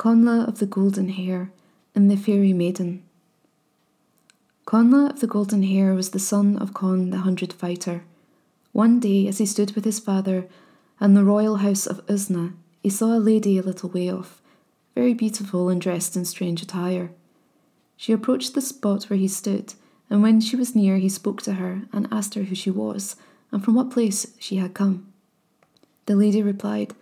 Connla of the Golden Hair and the Fairy Maiden. Connla of the Golden Hair was the son of Con the Hundred Fighter. One day, as he stood with his father in the royal house of Usna, he saw a lady a little way off, very beautiful and dressed in strange attire. She approached the spot where he stood, and when she was near, he spoke to her and asked her who she was and from what place she had come. The lady replied,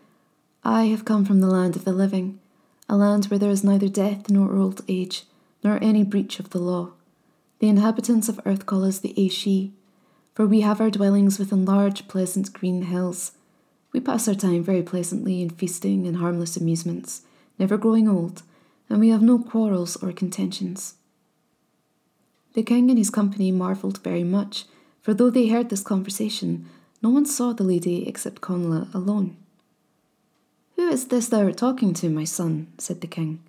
I have come from the land of the living, a land where there is neither death nor old age, nor any breach of the law. The inhabitants of earth call us the Aes-shee, for we have our dwellings within large, pleasant green hills. We pass our time very pleasantly in feasting and harmless amusements, never growing old, and we have no quarrels or contentions. The king and his company marvelled very much, for though they heard this conversation, no one saw the lady except Connla alone. Who is this thou art talking to, my son? said the king.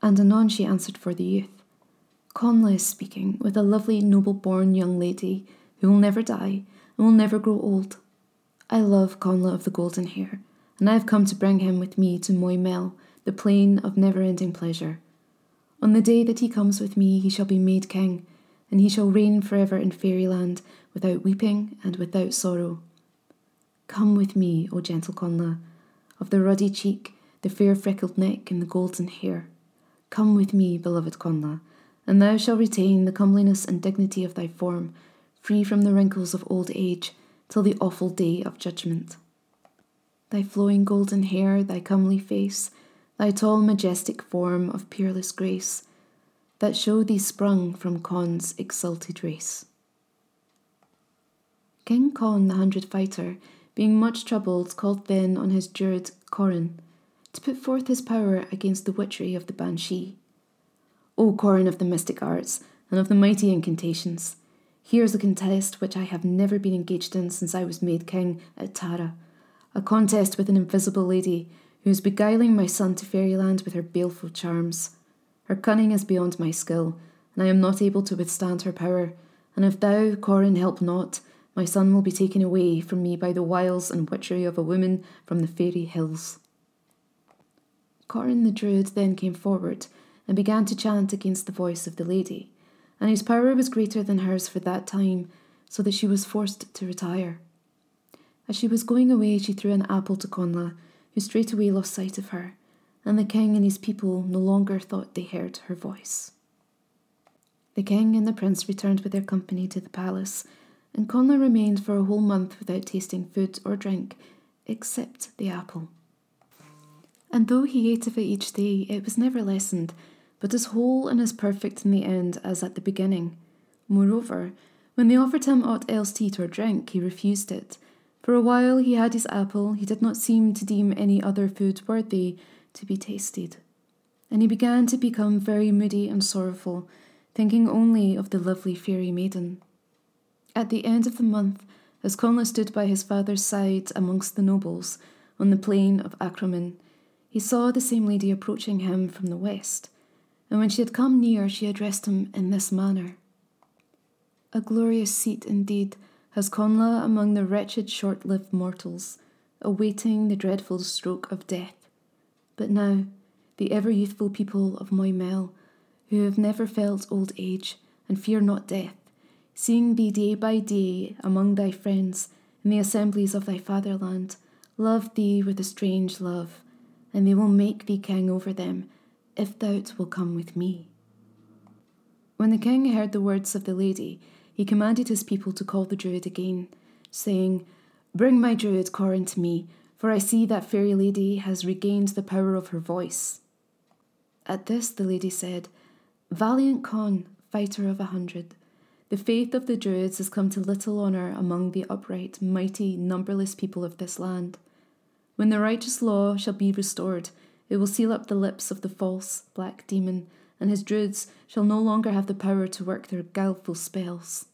And anon she answered for the youth. Connla is speaking with a lovely, noble born young lady who will never die and will never grow old. I love Connla of the golden hair, and I have come to bring him with me to Moy Moymel, the plain of never ending pleasure. On the day that he comes with me, he shall be made king, and he shall reign forever in fairyland without weeping and without sorrow. Come with me, O gentle Connla of the ruddy cheek, the fair freckled neck, and the golden hair. Come with me, beloved Connla, and thou shalt retain the comeliness and dignity of thy form, free from the wrinkles of old age, till the awful day of judgment. Thy flowing golden hair, thy comely face, thy tall majestic form of peerless grace, that show thee sprung from Con's exalted race. King Con the Hundred Fighter being much troubled, called then on his Druid Corin to put forth his power against the witchery of the Banshee. O Corin of the mystic arts and of the mighty incantations, here is a contest which I have never been engaged in since I was made king at Tara, a contest with an invisible lady who is beguiling my son to fairyland with her baleful charms. Her cunning is beyond my skill, and I am not able to withstand her power. And if thou, Corin, help not, my son will be taken away from me by the wiles and witchery of a woman from the fairy hills. Corin the Druid then came forward and began to chant against the voice of the lady, and his power was greater than hers for that time, so that she was forced to retire. As she was going away, she threw an apple to Connla, who straightway lost sight of her, and the king and his people no longer thought they heard her voice. The king and the prince returned with their company to the palace and Connla remained for a whole month without tasting food or drink, except the apple. And though he ate of it each day, it was never lessened, but as whole and as perfect in the end as at the beginning. Moreover, when they offered him aught else to eat or drink, he refused it. For a while he had his apple, he did not seem to deem any other food worthy to be tasted. And he began to become very moody and sorrowful, thinking only of the lovely fairy maiden. At the end of the month, as Connla stood by his father's side amongst the nobles on the plain of Acraman, he saw the same lady approaching him from the west, and when she had come near, she addressed him in this manner A glorious seat indeed has Connla among the wretched short lived mortals, awaiting the dreadful stroke of death. But now, the ever youthful people of Moymel, who have never felt old age and fear not death, seeing thee day by day among thy friends in the assemblies of thy fatherland, love thee with a strange love, and they will make thee king over them, if thou will come with me. When the king heard the words of the lady, he commanded his people to call the druid again, saying, Bring my druid Corin to me, for I see that fairy lady has regained the power of her voice. At this the lady said, Valiant Con, fighter of a hundred, the faith of the Druids has come to little honour among the upright, mighty, numberless people of this land. When the righteous law shall be restored, it will seal up the lips of the false, black demon, and his Druids shall no longer have the power to work their guileful spells.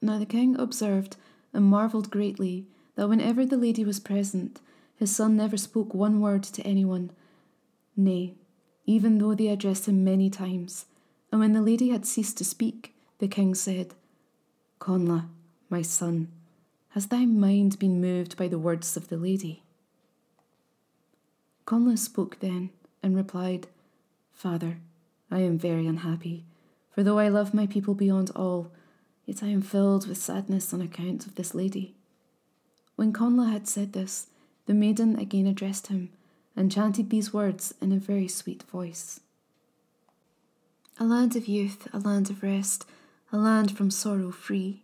Now the king observed and marvelled greatly that whenever the lady was present, his son never spoke one word to anyone. Nay, even though they addressed him many times, and when the lady had ceased to speak, the king said, Connla, my son, has thy mind been moved by the words of the lady? Connla spoke then and replied, Father, I am very unhappy, for though I love my people beyond all, yet I am filled with sadness on account of this lady. When Connla had said this, the maiden again addressed him and chanted these words in a very sweet voice A land of youth, a land of rest, a land from sorrow free.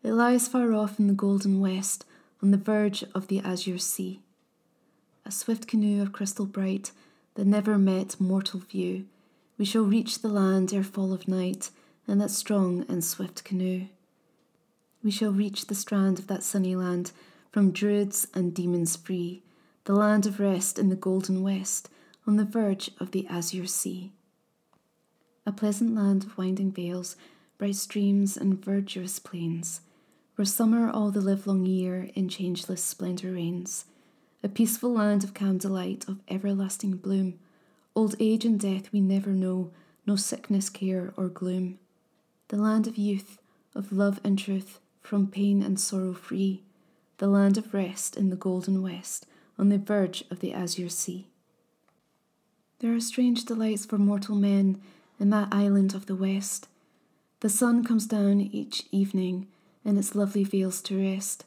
It lies far off in the golden west, on the verge of the azure sea. A swift canoe of crystal bright that never met mortal view, we shall reach the land ere fall of night, in that strong and swift canoe. We shall reach the strand of that sunny land, from druids and demons free, the land of rest in the golden west, on the verge of the azure sea. A pleasant land of winding vales, bright streams, and verdurous plains where summer all the livelong year in changeless splendour reigns, a peaceful land of calm delight, of everlasting bloom. Old age and death we never know, no sickness, care, or gloom. The land of youth, of love and truth, from pain and sorrow free, the land of rest in the golden west, on the verge of the azure sea. There are strange delights for mortal men in that island of the west. The sun comes down each evening in its lovely vales to rest.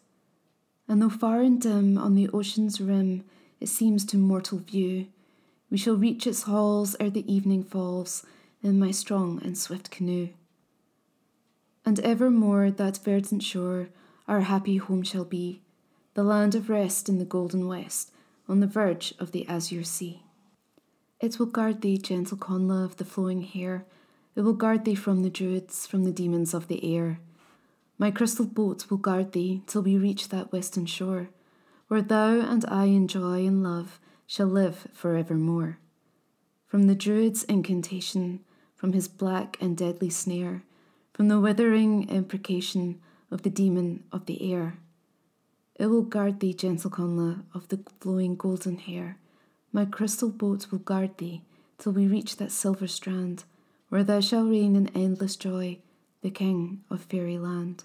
And though far and dim on the ocean's rim it seems to mortal view, we shall reach its halls ere the evening falls in my strong and swift canoe. And evermore that verdant shore our happy home shall be, the land of rest in the golden west, on the verge of the azure sea. It will guard thee, gentle Connla of the flowing hair, it will guard thee from the druids, from the demons of the air. My crystal boat will guard thee till we reach that western shore, where thou and I in joy and love shall live for evermore. From the druid's incantation, from his black and deadly snare, from the withering imprecation of the demon of the air. It will guard thee, gentle Connla of the flowing golden hair. My crystal boat will guard thee till we reach that silver strand, where thou shalt reign in endless joy the king of fairyland.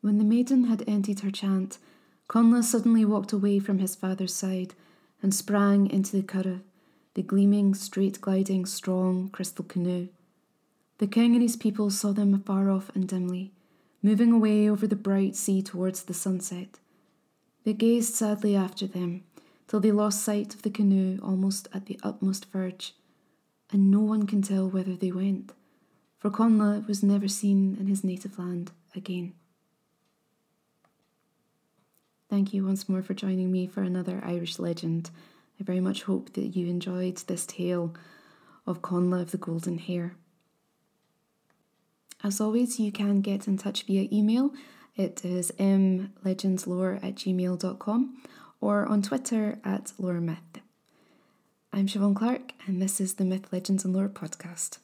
When the maiden had ended her chant, Connla suddenly walked away from his father's side and sprang into the curragh, the gleaming, straight gliding, strong crystal canoe. The king and his people saw them afar off and dimly, moving away over the bright sea towards the sunset. They gazed sadly after them till they lost sight of the canoe almost at the utmost verge, and no one can tell whither they went for Connla was never seen in his native land again. Thank you once more for joining me for another Irish legend. I very much hope that you enjoyed this tale of Connla of the Golden Hair. As always, you can get in touch via email. It is mlegendslore at gmail.com or on Twitter at loremyth. I'm Siobhan Clark, and this is the Myth, Legends and Lore podcast.